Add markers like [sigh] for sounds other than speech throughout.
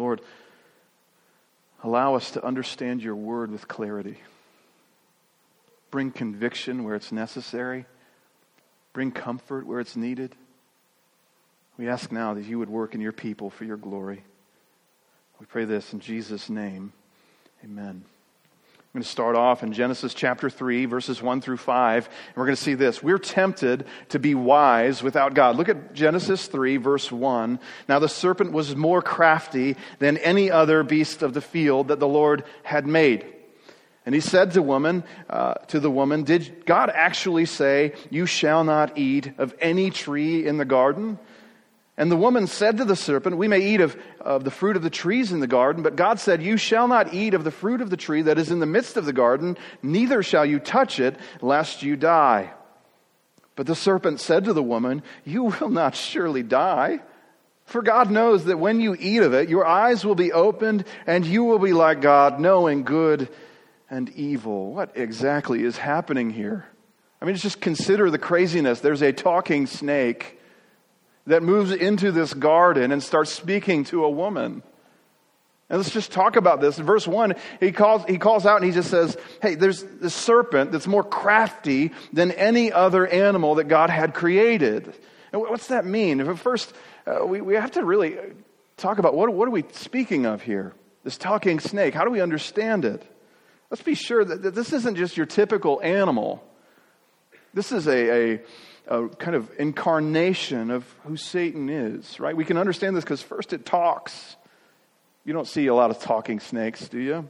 Lord, allow us to understand your word with clarity. Bring conviction where it's necessary. Bring comfort where it's needed. We ask now that you would work in your people for your glory. We pray this in Jesus' name. Amen. I'm going to start off in Genesis chapter 3, verses 1 through 5, and we're going to see this. We're tempted to be wise without God. Look at Genesis 3, verse 1. Now the serpent was more crafty than any other beast of the field that the Lord had made. And he said to woman, uh, to the woman, Did God actually say, You shall not eat of any tree in the garden? And the woman said to the serpent, We may eat of, of the fruit of the trees in the garden, but God said, You shall not eat of the fruit of the tree that is in the midst of the garden, neither shall you touch it, lest you die. But the serpent said to the woman, You will not surely die. For God knows that when you eat of it, your eyes will be opened, and you will be like God, knowing good and evil. What exactly is happening here? I mean, just consider the craziness. There's a talking snake that moves into this garden and starts speaking to a woman. And let's just talk about this. In verse 1, he calls, he calls out and he just says, Hey, there's this serpent that's more crafty than any other animal that God had created. And what's that mean? First, uh, we, we have to really talk about what, what are we speaking of here? This talking snake. How do we understand it? Let's be sure that, that this isn't just your typical animal. This is a, a a kind of incarnation of who Satan is, right? We can understand this because first it talks. You don't see a lot of talking snakes, do you?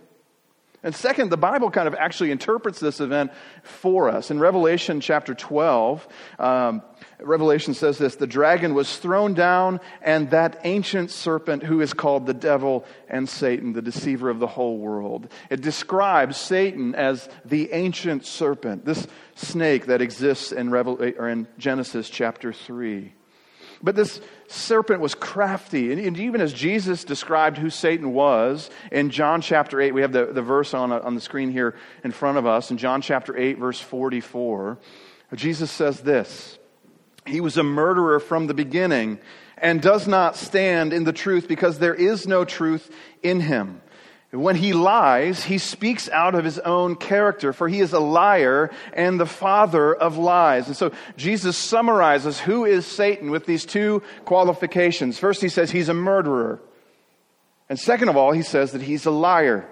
And second, the Bible kind of actually interprets this event for us. In Revelation chapter 12, um, Revelation says this The dragon was thrown down, and that ancient serpent who is called the devil and Satan, the deceiver of the whole world. It describes Satan as the ancient serpent, this snake that exists in, Revel- or in Genesis chapter 3. But this serpent was crafty. And, even as Jesus described who Satan was in John chapter 8, we have the, the verse on, on the screen here in front of us. In John chapter 8, verse 44, Jesus says this He was a murderer from the beginning and does not stand in the truth because there is no truth in him. When he lies, he speaks out of his own character, for he is a liar and the father of lies. And so Jesus summarizes who is Satan with these two qualifications. First, he says he's a murderer. And second of all, he says that he's a liar.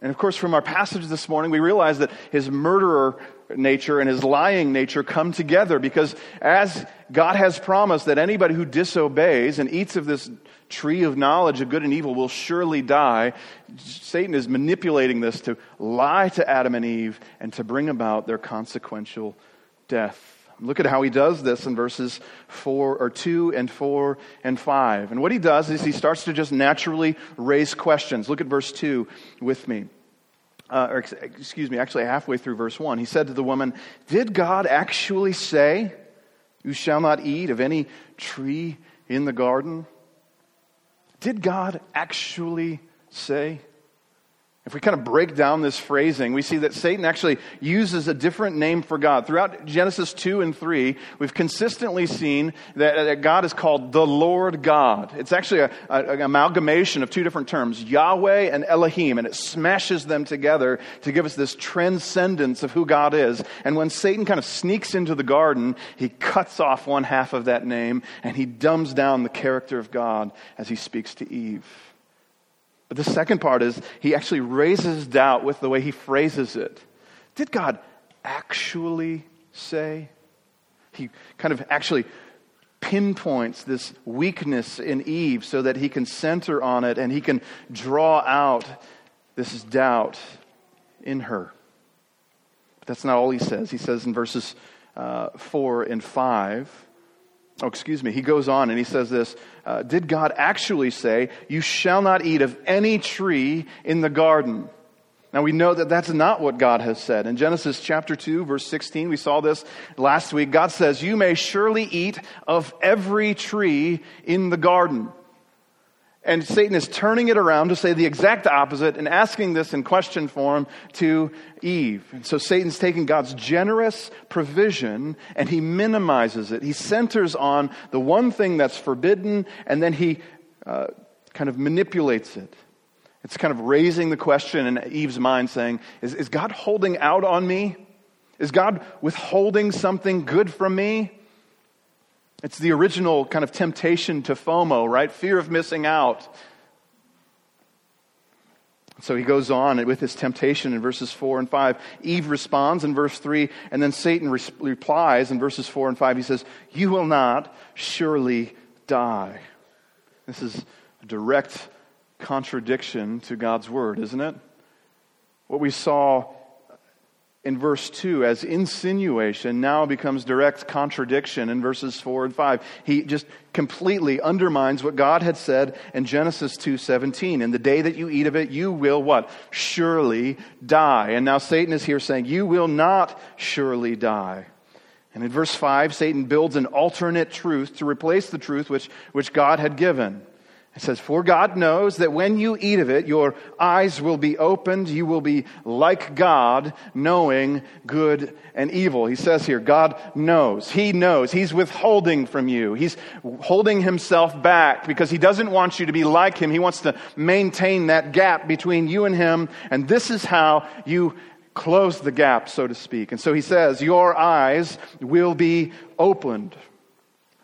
And of course, from our passage this morning, we realize that his murderer nature and his lying nature come together because as God has promised that anybody who disobeys and eats of this tree of knowledge of good and evil will surely die, Satan is manipulating this to lie to Adam and Eve and to bring about their consequential death. Look at how he does this in verses 4 or 2 and 4 and 5. And what he does is he starts to just naturally raise questions. Look at verse 2 with me. Uh, or excuse me, actually halfway through verse 1. He said to the woman, Did God actually say, You shall not eat of any tree in the garden? Did God actually say? If we kind of break down this phrasing, we see that Satan actually uses a different name for God. Throughout Genesis 2 and 3, we've consistently seen that, that God is called the Lord God. It's actually a, a, an amalgamation of two different terms, Yahweh and Elohim, and it smashes them together to give us this transcendence of who God is. And when Satan kind of sneaks into the garden, he cuts off one half of that name and he dumbs down the character of God as he speaks to Eve. But the second part is he actually raises doubt with the way he phrases it. Did God actually say? He kind of actually pinpoints this weakness in Eve so that he can center on it and he can draw out this doubt in her. But that's not all he says. He says in verses uh, 4 and 5 Oh, excuse me. He goes on and he says this uh, Did God actually say, You shall not eat of any tree in the garden? Now we know that that's not what God has said. In Genesis chapter 2, verse 16, we saw this last week. God says, You may surely eat of every tree in the garden. And Satan is turning it around to say the exact opposite and asking this in question form to Eve. And so Satan's taking God's generous provision and he minimizes it. He centers on the one thing that's forbidden and then he uh, kind of manipulates it. It's kind of raising the question in Eve's mind, saying, Is, is God holding out on me? Is God withholding something good from me? It's the original kind of temptation to FOMO, right? Fear of missing out. So he goes on with his temptation in verses 4 and 5. Eve responds in verse 3, and then Satan re- replies in verses 4 and 5. He says, You will not surely die. This is a direct contradiction to God's word, isn't it? What we saw in verse 2 as insinuation now becomes direct contradiction in verses 4 and 5. He just completely undermines what God had said in Genesis 2:17. In the day that you eat of it, you will what? Surely die. And now Satan is here saying, you will not surely die. And in verse 5, Satan builds an alternate truth to replace the truth which, which God had given. It says, For God knows that when you eat of it, your eyes will be opened. You will be like God, knowing good and evil. He says here, God knows. He knows. He's withholding from you. He's holding himself back because he doesn't want you to be like him. He wants to maintain that gap between you and him. And this is how you close the gap, so to speak. And so he says, Your eyes will be opened.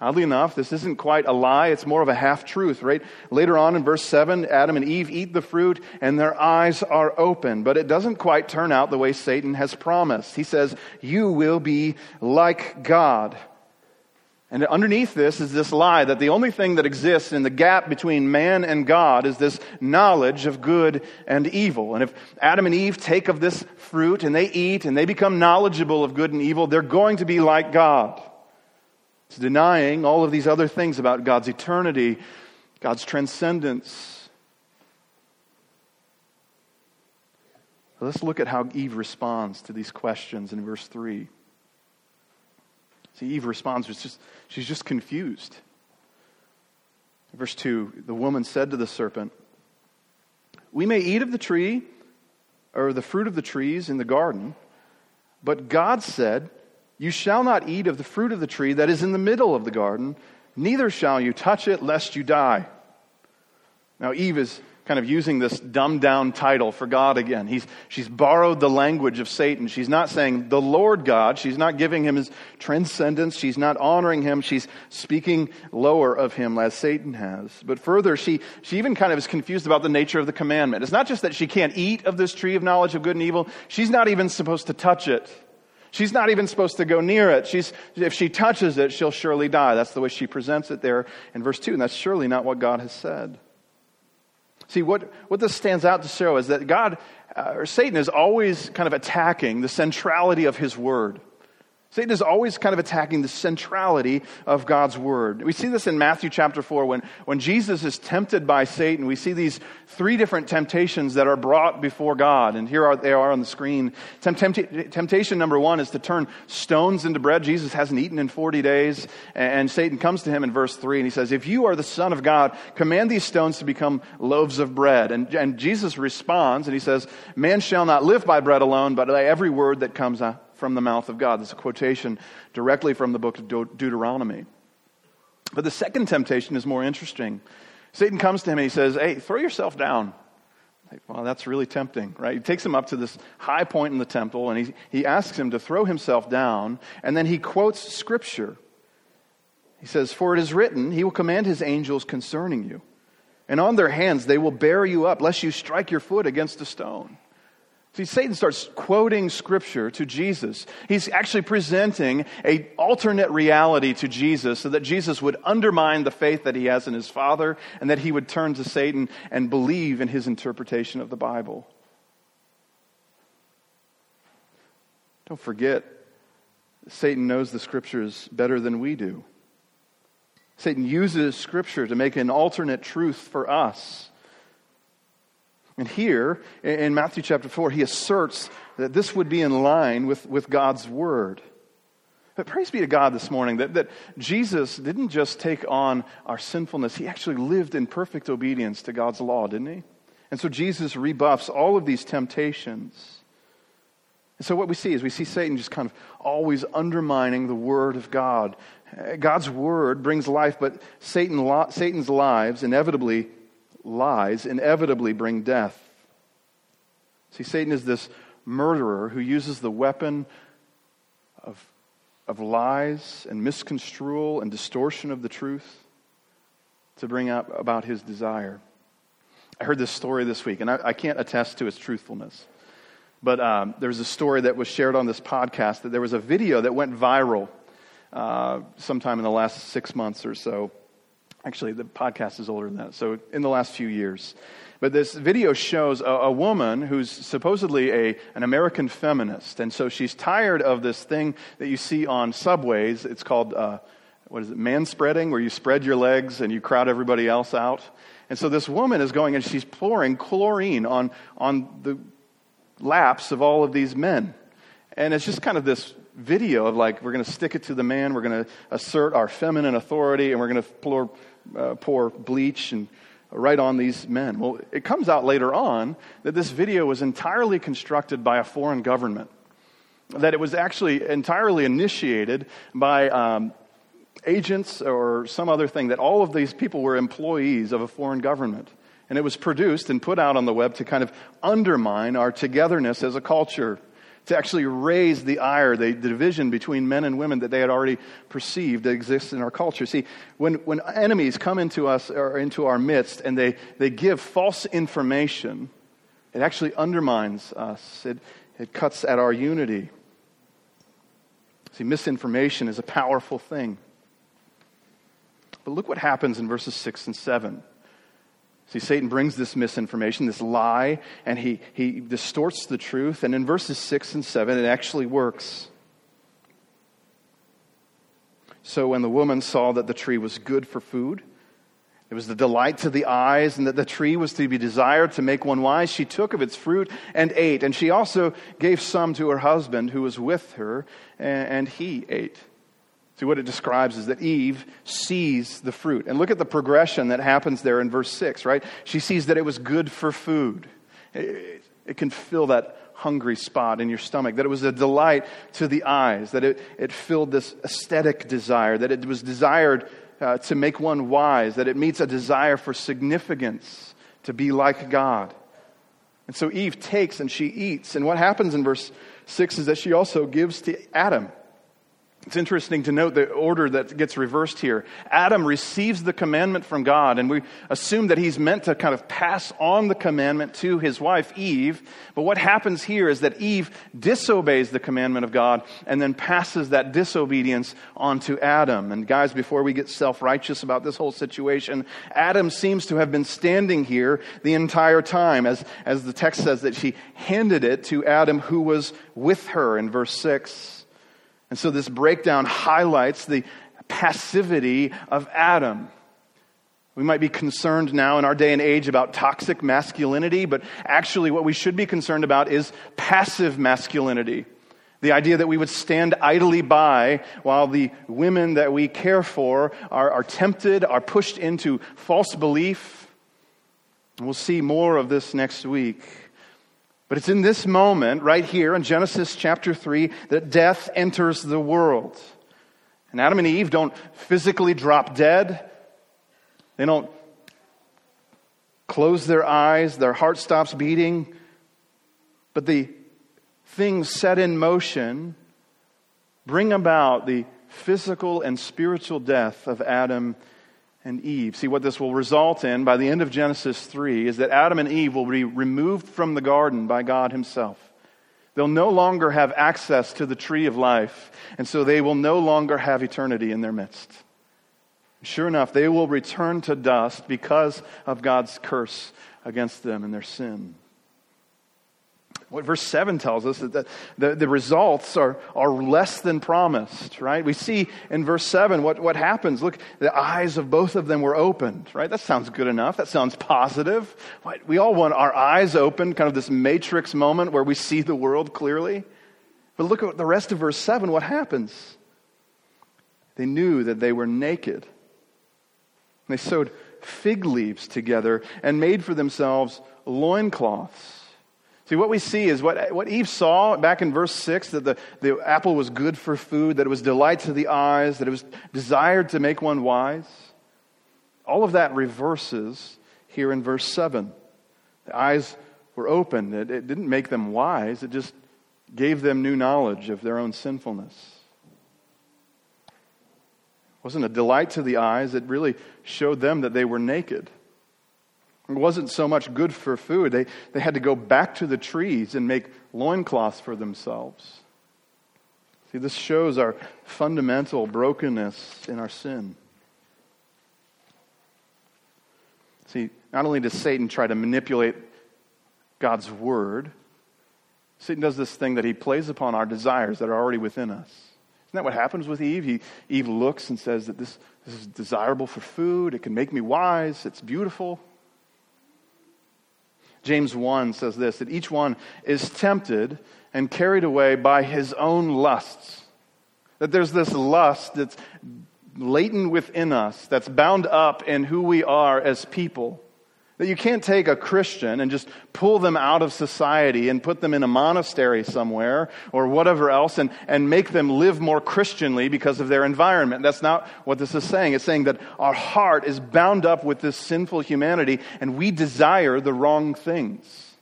Oddly enough, this isn't quite a lie, it's more of a half truth, right? Later on in verse 7, Adam and Eve eat the fruit and their eyes are open, but it doesn't quite turn out the way Satan has promised. He says, You will be like God. And underneath this is this lie that the only thing that exists in the gap between man and God is this knowledge of good and evil. And if Adam and Eve take of this fruit and they eat and they become knowledgeable of good and evil, they're going to be like God. It's denying all of these other things about God's eternity, God's transcendence. Let's look at how Eve responds to these questions in verse 3. See, Eve responds, just, she's just confused. Verse 2 The woman said to the serpent, We may eat of the tree or the fruit of the trees in the garden, but God said, you shall not eat of the fruit of the tree that is in the middle of the garden, neither shall you touch it, lest you die. Now, Eve is kind of using this dumbed down title for God again. He's, she's borrowed the language of Satan. She's not saying the Lord God. She's not giving him his transcendence. She's not honoring him. She's speaking lower of him as Satan has. But further, she, she even kind of is confused about the nature of the commandment. It's not just that she can't eat of this tree of knowledge of good and evil. She's not even supposed to touch it. She's not even supposed to go near it. She's, if she touches it, she'll surely die. That's the way she presents it there in verse 2, and that's surely not what God has said. See, what, what this stands out to show is that God, uh, or Satan, is always kind of attacking the centrality of his word. Satan is always kind of attacking the centrality of God's word. We see this in Matthew chapter 4 when, when Jesus is tempted by Satan. We see these three different temptations that are brought before God. And here are, they are on the screen. temptation number one is to turn stones into bread. Jesus hasn't eaten in 40 days. And Satan comes to him in verse 3 and he says, If you are the Son of God, command these stones to become loaves of bread. And, and Jesus responds and he says, Man shall not live by bread alone, but by every word that comes out from the mouth of God. This is a quotation directly from the book of Deuteronomy. But the second temptation is more interesting. Satan comes to him and he says, Hey, throw yourself down. Well, that's really tempting, right? He takes him up to this high point in the temple and he, he asks him to throw himself down, and then he quotes scripture. He says, For it is written, He will command His angels concerning you, and on their hands they will bear you up, lest you strike your foot against a stone. See, Satan starts quoting scripture to Jesus. He's actually presenting a alternate reality to Jesus so that Jesus would undermine the faith that he has in his Father and that he would turn to Satan and believe in his interpretation of the Bible. Don't forget, Satan knows the scriptures better than we do. Satan uses scripture to make an alternate truth for us. And here in Matthew chapter 4, he asserts that this would be in line with, with God's word. But praise be to God this morning that, that Jesus didn't just take on our sinfulness, he actually lived in perfect obedience to God's law, didn't he? And so Jesus rebuffs all of these temptations. And so what we see is we see Satan just kind of always undermining the word of God. God's word brings life, but Satan, Satan's lives inevitably lies inevitably bring death. See, Satan is this murderer who uses the weapon of, of lies and misconstrual and distortion of the truth to bring up about his desire. I heard this story this week, and I, I can't attest to its truthfulness. But um, there was a story that was shared on this podcast that there was a video that went viral uh, sometime in the last six months or so. Actually, the podcast is older than that, so in the last few years. But this video shows a, a, woman who's supposedly a, an American feminist. And so she's tired of this thing that you see on subways. It's called, uh, what is it, man spreading, where you spread your legs and you crowd everybody else out. And so this woman is going and she's pouring chlorine on, on the laps of all of these men. And it's just kind of this video of like, we're going to stick it to the man, we're going to assert our feminine authority, and we're going to pour uh, pour bleach and right on these men. Well, it comes out later on that this video was entirely constructed by a foreign government, that it was actually entirely initiated by um, agents or some other thing, that all of these people were employees of a foreign government. And it was produced and put out on the web to kind of undermine our togetherness as a culture to actually raise the ire, the, the, division between men and women that they had already perceived exists in our culture. See, when, when enemies come into us or into our midst and they, they give false information, it actually undermines us. It, it cuts at our unity. See, misinformation is a powerful thing. But look what happens in verses 6 and 7. See, Satan brings this misinformation, this lie, and he, he distorts the truth. And in verses 6 and 7, it actually works. So when the woman saw that the tree was good for food, it was the delight to the eyes, and that the tree was to be desired to make one wise, she took of its fruit and ate. And she also gave some to her husband who was with her, and he ate. See, what it describes is that Eve sees the fruit. And look at the progression that happens there in verse 6, right? She sees that it was good for food. It, it can fill that hungry spot in your stomach, that it was a delight to the eyes, that it, it filled this aesthetic desire, that it was desired uh, to make one wise, that it meets a desire for significance, to be like God. And so Eve takes and she eats. And what happens in verse 6 is that she also gives to Adam. It's interesting to note the order that gets reversed here. Adam receives the commandment from God, and we assume that he's meant to kind of pass on the commandment to his wife, Eve. But what happens here is that Eve disobeys the commandment of God and then passes that disobedience on to Adam. And guys, before we get self righteous about this whole situation, Adam seems to have been standing here the entire time, as, as the text says that she handed it to Adam who was with her in verse 6. And so this breakdown highlights the passivity of Adam. We might be concerned now in our day and age about toxic masculinity, but actually, what we should be concerned about is passive masculinity. The idea that we would stand idly by while the women that we care for are, are tempted, are pushed into false belief. We'll see more of this next week. But it's in this moment, right here in Genesis chapter 3, that death enters the world. And Adam and Eve don't physically drop dead. They don't close their eyes, their heart stops beating. But the things set in motion bring about the physical and spiritual death of Adam and Eve. See, what this will result in by the end of Genesis 3 is that Adam and Eve will be removed from the garden by God Himself. They'll no longer have access to the tree of life, and so they will no longer have eternity in their midst. Sure enough, they will return to dust because of God's curse against them and their sin. What verse 7 tells us that the, the results are, are less than promised, right? We see in verse 7 what, what happens. Look, the eyes of both of them were opened, right? That sounds good enough. That sounds positive. We all want our eyes open, kind of this matrix moment where we see the world clearly. But look at the rest of verse 7. What happens? They knew that they were naked. They sewed fig leaves together and made for themselves loincloths. See, what we see is what, what Eve saw back in verse 6 that the, the apple was good for food, that it was delight to the eyes, that it was desired to make one wise. All of that reverses here in verse 7. The eyes were opened. It, it didn't make them wise, it just gave them new knowledge of their own sinfulness. It wasn't a delight to the eyes, it really showed them that they were naked. It wasn't so much good for food. They, they had to go back to the trees and make loincloths for themselves. See, this shows our fundamental brokenness in our sin. See, not only does Satan try to manipulate God's word, Satan does this thing that he plays upon our desires that are already within us. Isn't that what happens with Eve? He, Eve looks and says that this, this is desirable for food, it can make me wise, it's beautiful. James 1 says this that each one is tempted and carried away by his own lusts. That there's this lust that's latent within us, that's bound up in who we are as people. That you can't take a Christian and just pull them out of society and put them in a monastery somewhere or whatever else and, and make them live more Christianly because of their environment. That's not what this is saying. It's saying that our heart is bound up with this sinful humanity and we desire the wrong things.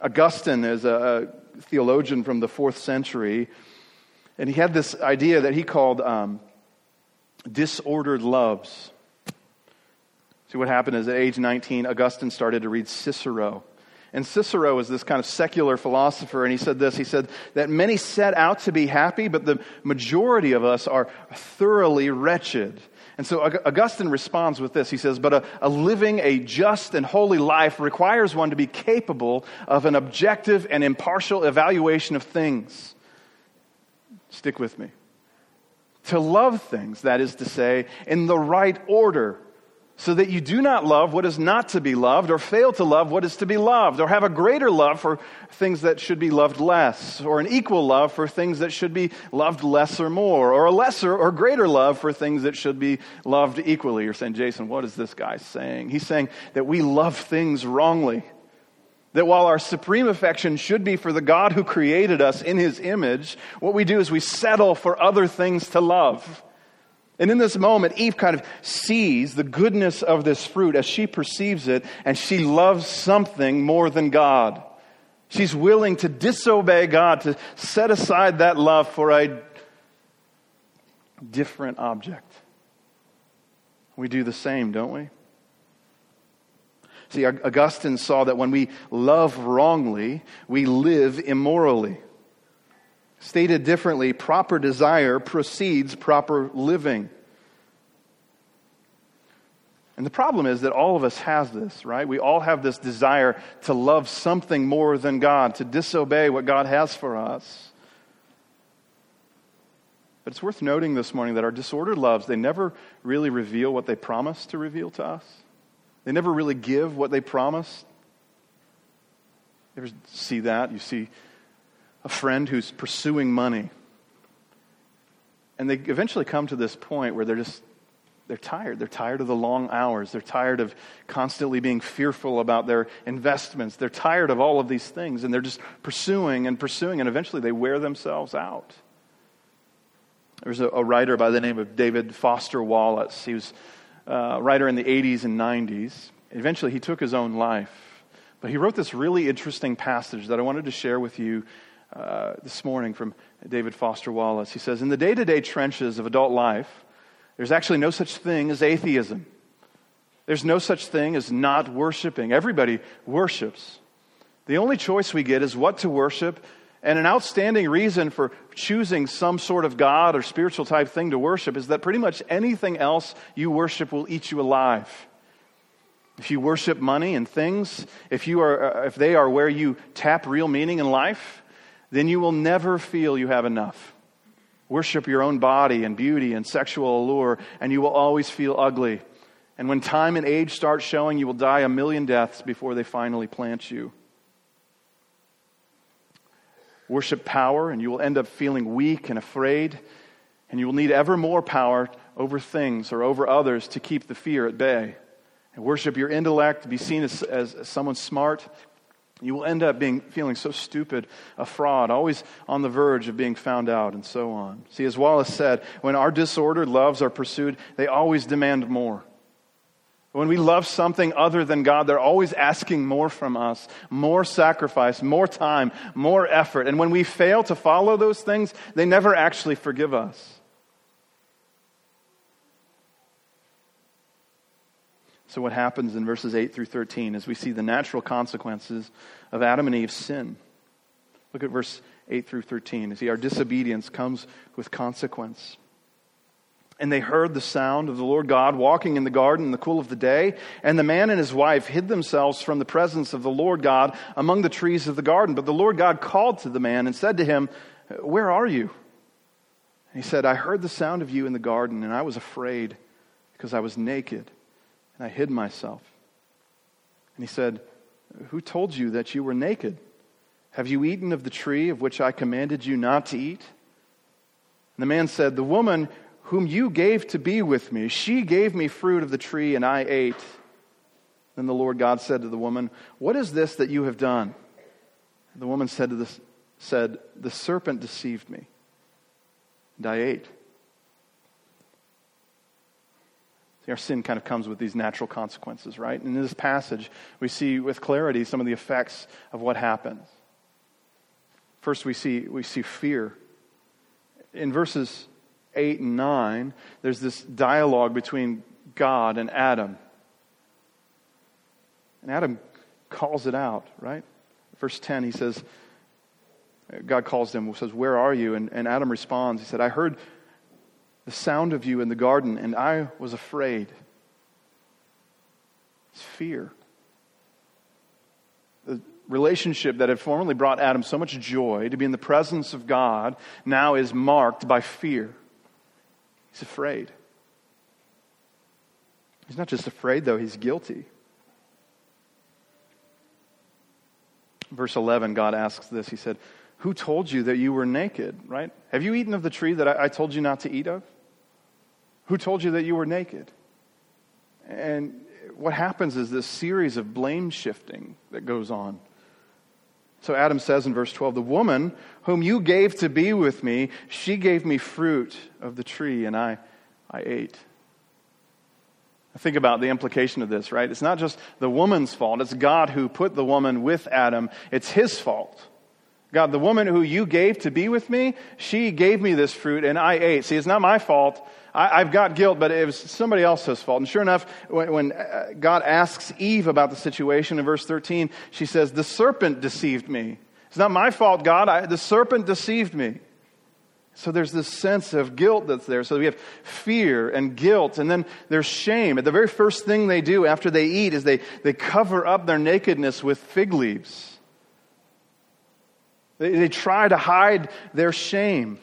Augustine is a, a theologian from the fourth century, and he had this idea that he called um, disordered loves. See, what happened is at age 19, Augustine started to read Cicero. And Cicero was this kind of secular philosopher, and he said this He said that many set out to be happy, but the majority of us are thoroughly wretched. And so Augustine responds with this. He says, But a, a, living a just and holy life requires one to be capable of an objective and impartial evaluation of things. Stick with me. To love things, that is to say, in the right order so that you do not love what is not to be loved, or fail to love what is to be loved, or have a greater love for things that should be loved less, or an equal love for things that should be loved less or more, or a lesser or greater love for things that should be loved equally. You're saying, Jason, what is this guy saying? He's saying that we love things wrongly. That while our supreme affection should be for the God who created us in his image, what we do is we settle for other things to love. And in this moment, Eve kind of sees the goodness of this fruit as she perceives it, and she loves something more than God. She's willing to disobey God, to set aside that love for a different object. We do the same, don't we? See, Augustine saw that when we love wrongly, we live immorally. Stated differently, proper desire precedes proper living. And the problem is that all of us has this, right? We all have this desire to love something more than God, to disobey what God has for us. But it's worth noting this morning that our disordered loves, they never really reveal what they promise to reveal to us. They never really give what they promise. You ever see that? You see a friend who's pursuing money. And they eventually come to this point where they're just they're tired. They're tired of the long hours. They're tired of constantly being fearful about their investments. They're tired of all of these things, and they're just pursuing and pursuing, and eventually they wear themselves out. There's a, a writer by the name of David Foster Wallace. He was uh, a writer in the 80s and 90s. Eventually, he took his own life. But he wrote this really interesting passage that I wanted to share with you uh, this morning from David Foster Wallace. He says, In the day to day trenches of adult life, there's actually no such thing as atheism. There's no such thing as not worshiping. Everybody worships. The only choice we get is what to worship, and an outstanding reason for choosing some sort of God or spiritual type thing to worship is that pretty much anything else you worship will eat you alive. If you worship money and things, if, you are, uh, if they are where you tap real meaning in life, then you will never feel you have enough. Worship your own body and beauty and sexual allure, and you will always feel ugly. And when time and age start showing, you will die a million deaths before they finally plant you. Worship power, and you will end up feeling weak and afraid, and you will need ever more power over things or over others to keep the fear at bay. And worship your intellect, to be seen as, as, as someone smart, you will end up being feeling so stupid, a fraud, always on the verge of being found out, and so on. See, as Wallace said, when our disordered loves are pursued, they always demand more. When we love something other than God, they're always asking more from us, more sacrifice, more time, more effort. And when we fail to follow those things, they never actually forgive us. So, what happens in verses 8 through 13 is we see the natural consequences of Adam and Eve's sin. Look at verse 8 through 13. You see, our disobedience comes with consequence. And they heard the sound of the Lord God walking in the garden in the cool of the day. And the man and his wife hid themselves from the presence of the Lord God among the trees of the garden. But the Lord God called to the man and said to him, Where are you? And he said, I heard the sound of you in the garden, and I was afraid because I was naked, and I hid myself. And he said, Who told you that you were naked? Have you eaten of the tree of which I commanded you not to eat? And the man said, The woman whom you gave to be with me. She gave me fruit of the tree, and I ate. Then the Lord God said to the woman, What is this that you have done? And the woman said to the, said, The serpent deceived me, and I ate. See, our sin kind of comes with these natural consequences, right? And in this passage, we see with clarity some of the effects of what happens. First, we see, we see fear. In verses 8 and 9, there's this dialogue between God and Adam. And Adam calls it out, right? Verse 10, he says, God calls him, says, Where are you? And, and Adam responds, He said, I heard the sound of you in the garden, and I was afraid. It's fear. The relationship that had formerly brought Adam so much joy to be in the presence of God now is marked by fear. He's afraid. He's not just afraid, though, he's guilty. Verse 11, God asks this. He said, Who told you that you were naked, right? Have you eaten of the tree that I, I told you not to eat of? Who told you that you were naked? And what happens is this series of blame shifting that goes on. So Adam says in verse 12, The woman whom you gave to be with me, she gave me fruit of the tree, and I, I ate. Think about the implication of this, right? It's not just the woman's fault, it's God who put the woman with Adam. It's his fault. God, the woman who you gave to be with me, she gave me this fruit and I ate. See, it's not my fault. I, have got guilt, but it was somebody else's fault. And sure enough, when, when uh, God asks Eve about the situation in verse 13, she says, The serpent deceived me. It's not my fault, God. I, the serpent deceived me. So there's this sense of guilt that's there. So we have fear and guilt, and then there's shame. The very first thing they do after they eat is they, they cover up their nakedness with fig leaves. They, they try to hide their shame.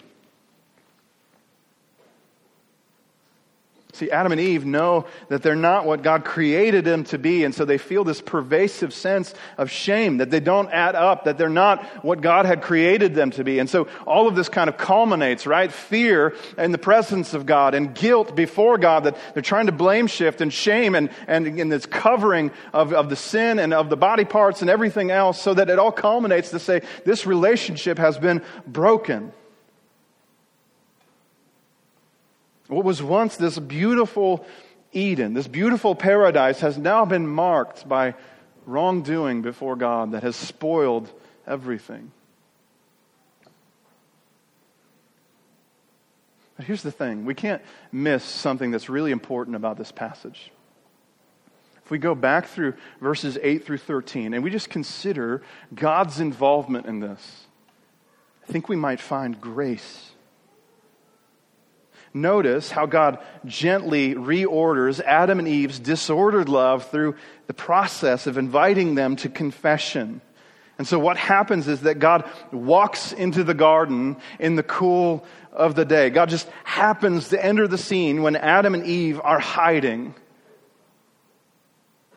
See, Adam and Eve know that they're not what God created them to be, and so they feel this pervasive sense of shame that they don't add up, that they're not what God had created them to be. And so all of this kind of culminates, right? Fear in the presence of God and guilt before God that they're trying to blame shift and shame and, and, and this covering of, of the sin and of the body parts and everything else so that it all culminates to say this relationship has been broken. What was once this beautiful Eden, this beautiful paradise, has now been marked by wrongdoing before God that has spoiled everything. But here's the thing we can't miss something that's really important about this passage. If we go back through verses 8 through 13 and we just consider God's involvement in this, I think we might find grace Notice how God gently reorders Adam and Eve's disordered love through the process of inviting them to confession. And so what happens is that God walks into the garden in the cool of the day. God just happens to enter the scene when Adam and Eve are hiding.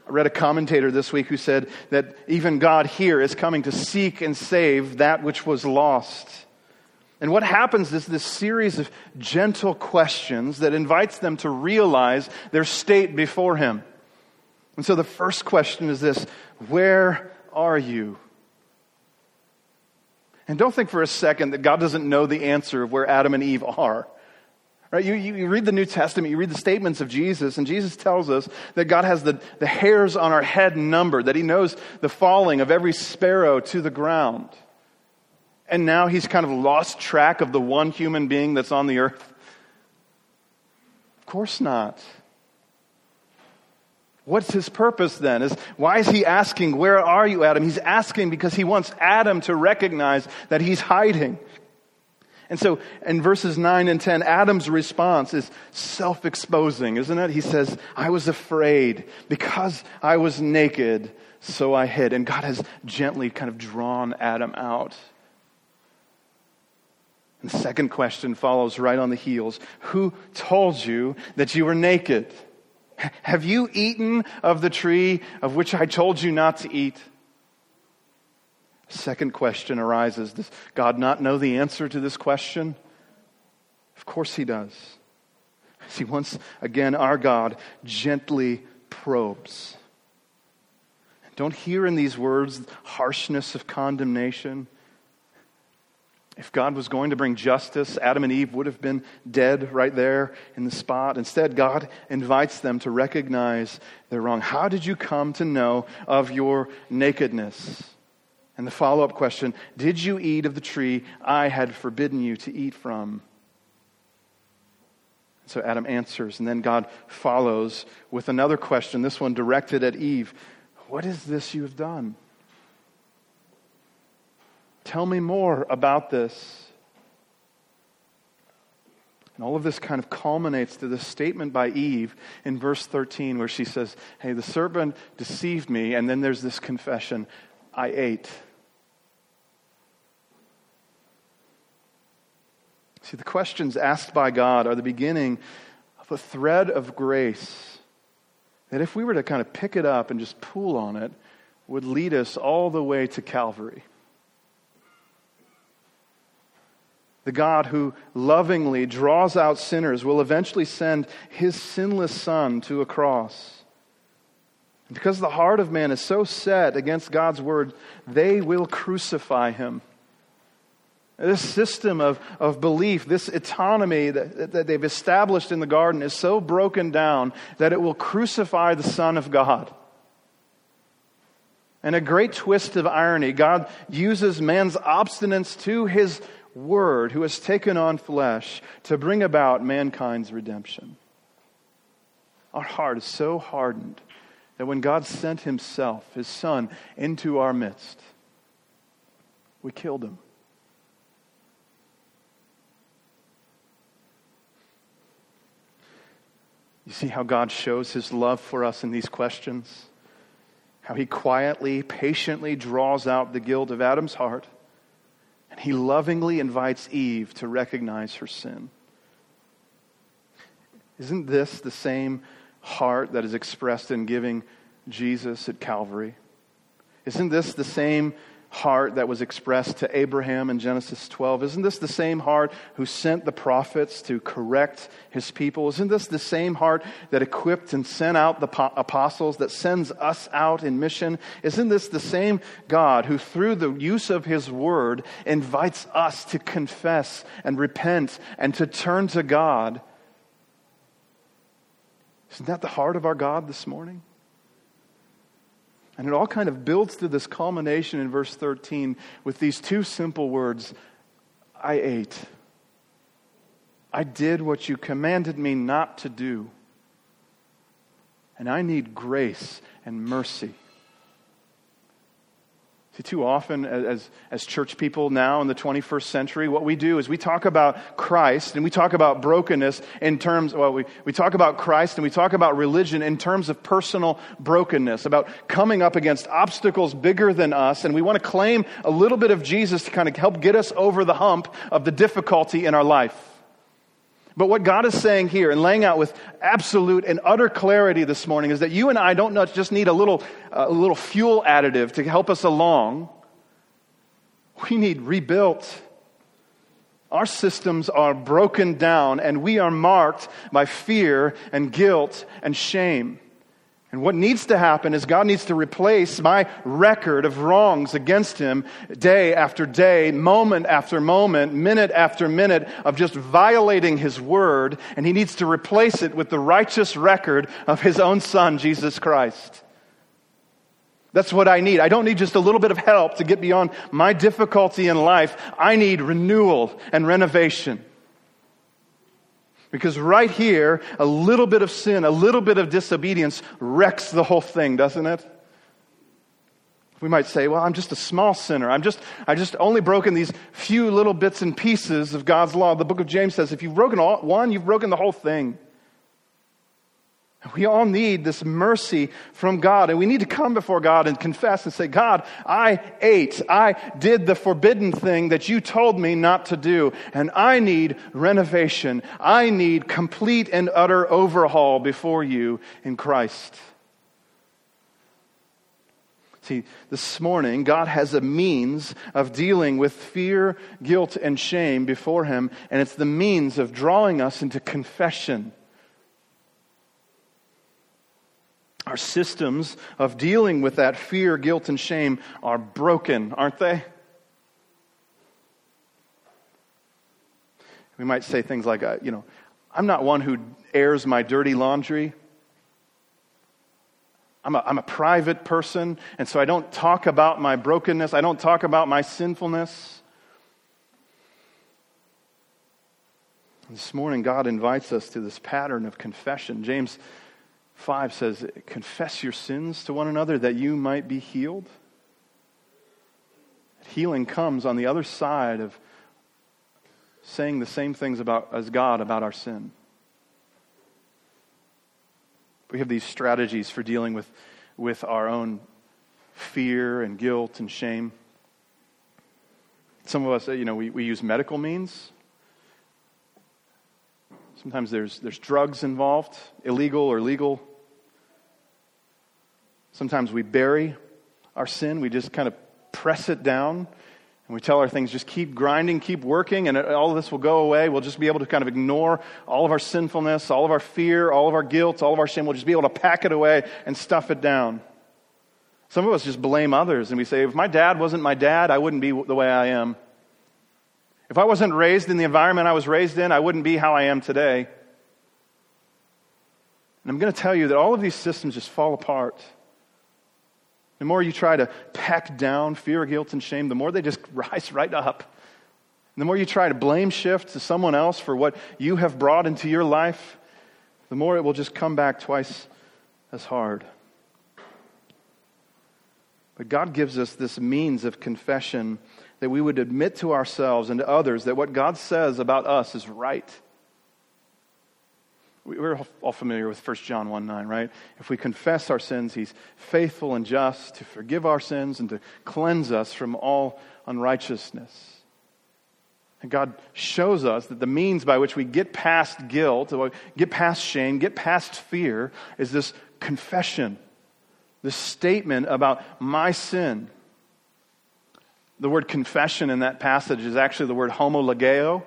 I read a commentator this week who said that even God here is coming to seek and save that which was lost. And what happens is this series of gentle questions that invites them to realize their state before Him. And so the first question is this Where are you? And don't think for a second that God doesn't know the answer of where Adam and Eve are. Right? You, you, read the New Testament, you read the statements of Jesus, and Jesus tells us that God has the, the hairs on our head numbered, that He knows the falling of every sparrow to the ground. And now He's kind of lost track of the one human being that's on the earth. Of course not. What's his purpose then? Is why is he asking, Where are you, Adam? He's asking because he wants Adam to recognize that he's hiding. And so in verses 9 and 10, Adam's response is self exposing, isn't it? He says, I was afraid because I was naked, so I hid. And God has gently kind of drawn Adam out. The second question follows right on the heels Who told you that you were naked? Have you eaten of the tree of which I told you not to eat? Second question arises Does God not know the answer to this question? Of course, He does. See, once again, our God gently probes. Don't hear in these words harshness of condemnation. If God was going to bring justice, Adam and Eve would have been dead right there in the spot. Instead, God invites them to recognize their wrong. How did you come to know of your nakedness? And the follow up question Did you eat of the tree I had forbidden you to eat from? So Adam answers, and then God follows with another question, this one directed at Eve What is this you have done? Tell me more about this. And all of this kind of culminates to this statement by Eve in verse 13 where she says, Hey, the serpent deceived me. And then there's this confession I ate. See, the questions asked by God are the beginning of a thread of grace that, if we were to kind of pick it up and just pull on it, would lead us all the way to Calvary. The God who lovingly draws out sinners will eventually send his sinless Son to a cross. Because the heart of man is so set against God's word, they will crucify him. This system of, of belief, this autonomy that, that they've established in the garden is so broken down that it will crucify the Son of God. And a great twist of irony, God uses man's obstinance to his word, who has taken on flesh, to bring about mankind's redemption. Our heart is so hardened that when God sent himself, his Son, into our midst, we killed him. You see how God shows his love for us in these questions? How he quietly, patiently draws out the guilt of Adam's heart, and he lovingly invites Eve to recognize her sin. Isn't this the same heart that is expressed in giving Jesus at Calvary? Isn't this the same heart that was expressed to Abraham in Genesis 12? Isn't this the same heart who sent the prophets to correct his people? Isn't this the same heart that equipped and sent out the apostles, that sends us out in mission? Isn't this the same God who, through the use of his word, invites us to confess and repent and to turn to God? Isn't that the heart of our God this morning? And it all kind of builds to this culmination in verse 13 with these two simple words I ate. I did what you commanded me not to do. And I need grace and mercy See, too often as, as church people now in the 21st century, what we do is we talk about Christ and we talk about brokenness in terms, well, we, we talk about Christ and we talk about religion in terms of personal brokenness, about coming up against obstacles bigger than us. And we want to claim a little bit of Jesus to kind of help get us over the hump of the difficulty in our life. But what God is saying here and laying out with absolute and utter clarity this morning is that you and I don't just need a little, a little fuel additive to help us along. We need rebuilt. Our systems are broken down and we are marked by fear and guilt and shame. And what needs to happen is God needs to replace my record of wrongs against him day after day, moment after moment, minute after minute of just violating his word. And he needs to replace it with the righteous record of his own son, Jesus Christ. That's what I need. I don't need just a little bit of help to get beyond my difficulty in life. I need renewal and renovation. Because right here, a little bit of sin, a little bit of disobedience wrecks the whole thing, doesn't it? We might say, well, I'm just a small sinner. I'm just, I just only broken these few little bits and pieces of God's law. The book of James says, if you've broken all, one, you've broken the whole thing. We all need this mercy from God, and we need to come before God and confess and say, God, I ate. I did the forbidden thing that you told me not to do, and I need renovation. I need complete and utter overhaul before you in Christ. See, this morning, God has a means of dealing with fear, guilt, and shame before Him, and it's the means of drawing us into confession. Our systems of dealing with that fear, guilt, and shame are broken, aren't they? We might say things like, uh, you know, I'm not one who airs my dirty laundry. I'm a, I'm a private person, and so I don't talk about my brokenness. I don't talk about my sinfulness. This morning, God invites us to this pattern of confession. James 5 says, Confess your sins to one another that you might be healed. Healing comes on the other side of saying the same things about, as God about our sin. We have these strategies for dealing with, with our own fear and guilt and shame. Some of us, you know, we, we use medical means. Sometimes there's, there's drugs involved, illegal or legal. Sometimes we bury our sin. We just kind of press it down and we tell our things just keep grinding, keep working, and all of this will go away. We'll just be able to kind of ignore all of our sinfulness, all of our fear, all of our guilt, all of our shame. We'll just be able to pack it away and stuff it down. Some of us just blame others and we say, if my dad wasn't my dad, I wouldn't be the way I am. If I wasn't raised in the environment I was raised in, I wouldn't be how I am today. And I'm going to tell you that all of these systems just fall apart. The more you try to pack down fear, guilt, and shame, the more they just [laughs] rise right up. And the more you try to blame shift to someone else for what you have brought into your life, the more it will just come back twice as hard. But God gives us this means of confession that we would admit to ourselves and to others that what God says about us is right. We're all familiar with 1 John 1 9, right? If we confess our sins, he's faithful and just to forgive our sins and to cleanse us from all unrighteousness. And God shows us that the means by which we get past guilt, get past shame, get past fear, is this confession, this statement about my sin. The word confession in that passage is actually the word homologeo.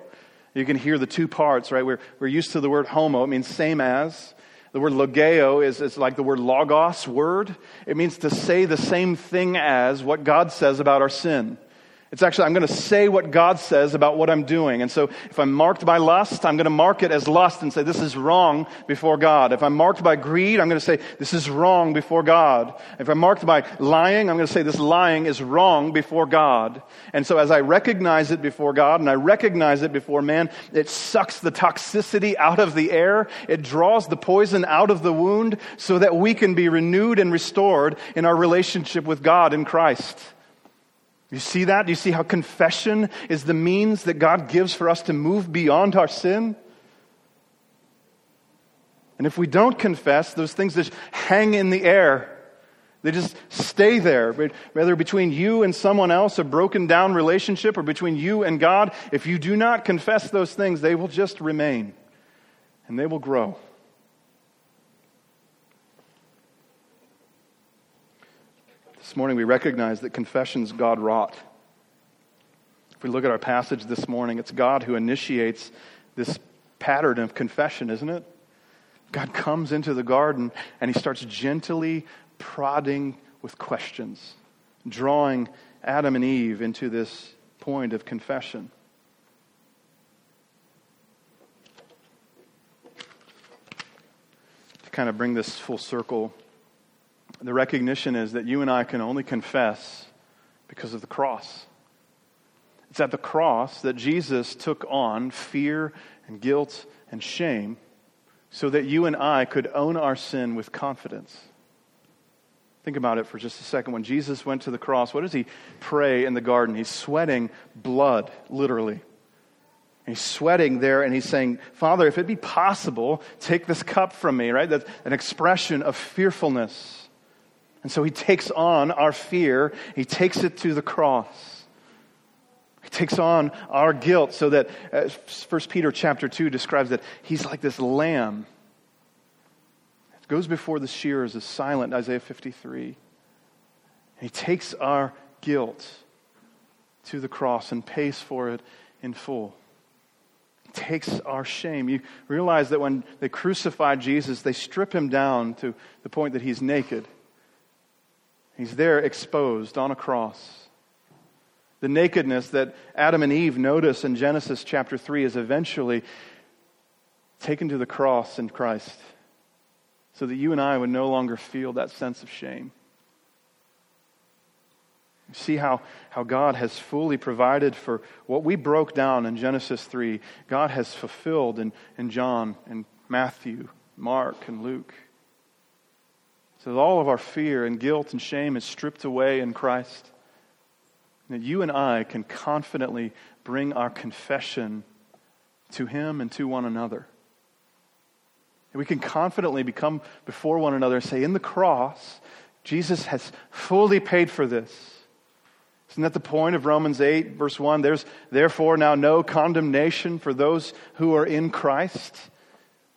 You can hear the two parts, right? We're, we're used to the word homo, it means same as. The word logeo is, is like the word logos word. It means to say the same thing as what God says about our sin. It's actually, I'm going to say what God says about what I'm doing. And so if I'm marked by lust, I'm going to mark it as lust and say, this is wrong before God. If I'm marked by greed, I'm going to say, this is wrong before God. If I'm marked by lying, I'm going to say, this lying is wrong before God. And so as I recognize it before God and I recognize it before man, it sucks the toxicity out of the air. It draws the poison out of the wound so that we can be renewed and restored in our relationship with God in Christ. You see that? Do you see how confession is the means that God gives for us to move beyond our sin? And if we don't confess, those things just hang in the air. They just stay there, whether between you and someone else, a broken down relationship, or between you and God. If you do not confess those things, they will just remain and they will grow. This morning we recognize that confession's God wrought. If we look at our passage this morning, it's God who initiates this pattern of confession, isn't it? God comes into the garden and he starts gently prodding with questions, drawing Adam and Eve into this point of confession. To kind of bring this full circle, the recognition is that you and I can only confess because of the cross. It's at the cross that Jesus took on fear and guilt and shame so that you and I could own our sin with confidence. Think about it for just a second. When Jesus went to the cross, what does he pray in the garden? He's sweating blood, literally. He's sweating there and he's saying, Father, if it be possible, take this cup from me, right? That's an expression of fearfulness. And so he takes on our fear, he takes it to the cross. He takes on our guilt so that uh, 1 Peter chapter 2 describes that he's like this lamb. It goes before the shears, is silent, Isaiah 53. And he takes our guilt to the cross and pays for it in full. Takes our shame. You realize that when they crucified Jesus, they strip him down to the point that he's naked. He's there exposed on a cross. The nakedness that Adam and Eve notice in Genesis chapter 3 is eventually taken to the cross in Christ so that you and I would no longer feel that sense of shame. See how, how God has fully provided for what we broke down in Genesis 3. God has fulfilled in, in John and Matthew, Mark, and Luke. That all of our fear and guilt and shame is stripped away in Christ that you and I can confidently bring our confession to Him and to one another. And we can confidently become before one another and say, In the cross, Jesus has fully paid for this. Isn't that the point of Romans 8, verse 1? There's therefore now no condemnation for those who are in Christ.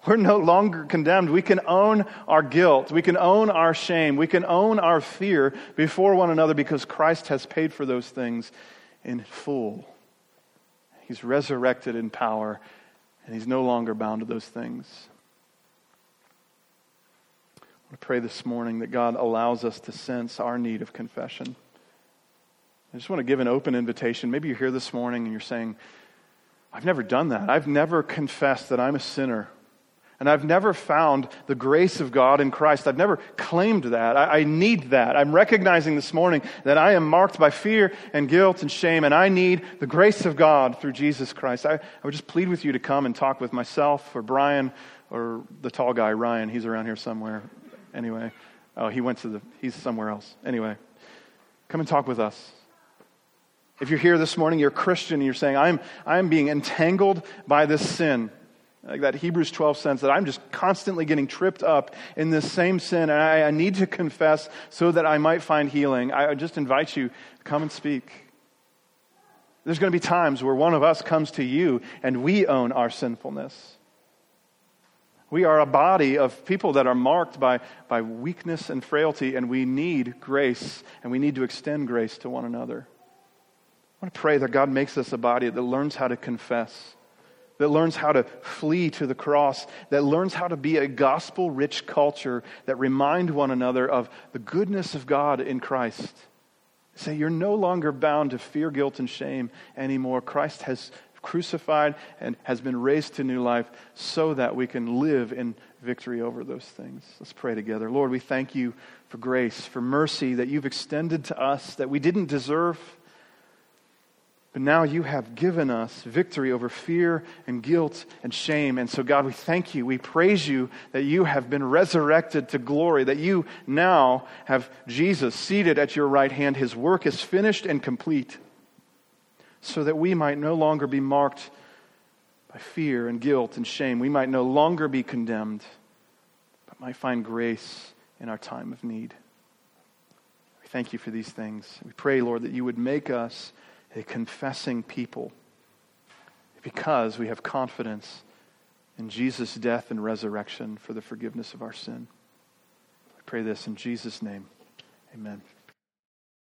We're no longer condemned. We can own our guilt. We can own our shame. We can own our fear before one another because Christ has paid for those things in full. He's resurrected in power, and He's no longer bound to those things. I want to pray this morning that God allows us to sense our need of confession. I just want to give an open invitation. Maybe you're here this morning and you're saying, I've never done that. I've never confessed that I'm a sinner and I've never found the grace of God in Christ. I've never claimed that. I, I, need that. I'm recognizing this morning that I am marked by fear and guilt and shame, and I need the grace of God through Jesus Christ. I, I would just plead with you to come and talk with myself or Brian or the tall guy, Ryan. He's around here somewhere. Anyway, oh, he went to the, he's somewhere else. Anyway, come and talk with us. If you're here this morning, you're a Christian, and you're saying, I'm, I'm being entangled by this sin like that Hebrews 12 sense that I'm just constantly getting tripped up in this same sin, and I, I need to confess so that I might find healing. I just invite you, come and speak. There's going to be times where one of us comes to you and we own our sinfulness. We are a body of people that are marked by, by weakness and frailty, and we need grace, and we need to extend grace to one another. I want to pray that God makes us a body that learns how to confess that learns how to flee to the cross, that learns how to be a gospel rich culture that remind one another of the goodness of God in Christ. Say, you're no longer bound to fear, guilt, and shame anymore. Christ has crucified and has been raised to new life so that we can live in victory over those things. Let's pray together. Lord, we thank you for grace, for mercy that you've extended to us that we didn't deserve. But now you have given us victory over fear and guilt and shame. And so, God, we thank you. We praise you that you have been resurrected to glory, that you now have Jesus seated at your right hand. His work is finished and complete, so that we might no longer be marked by fear and guilt and shame. We might no longer be condemned, but might find grace in our time of need. We thank you for these things. We pray, Lord, that you would make us a confessing people because we have confidence in Jesus' death and resurrection for the forgiveness of our sin. I pray this in Jesus' name. Amen.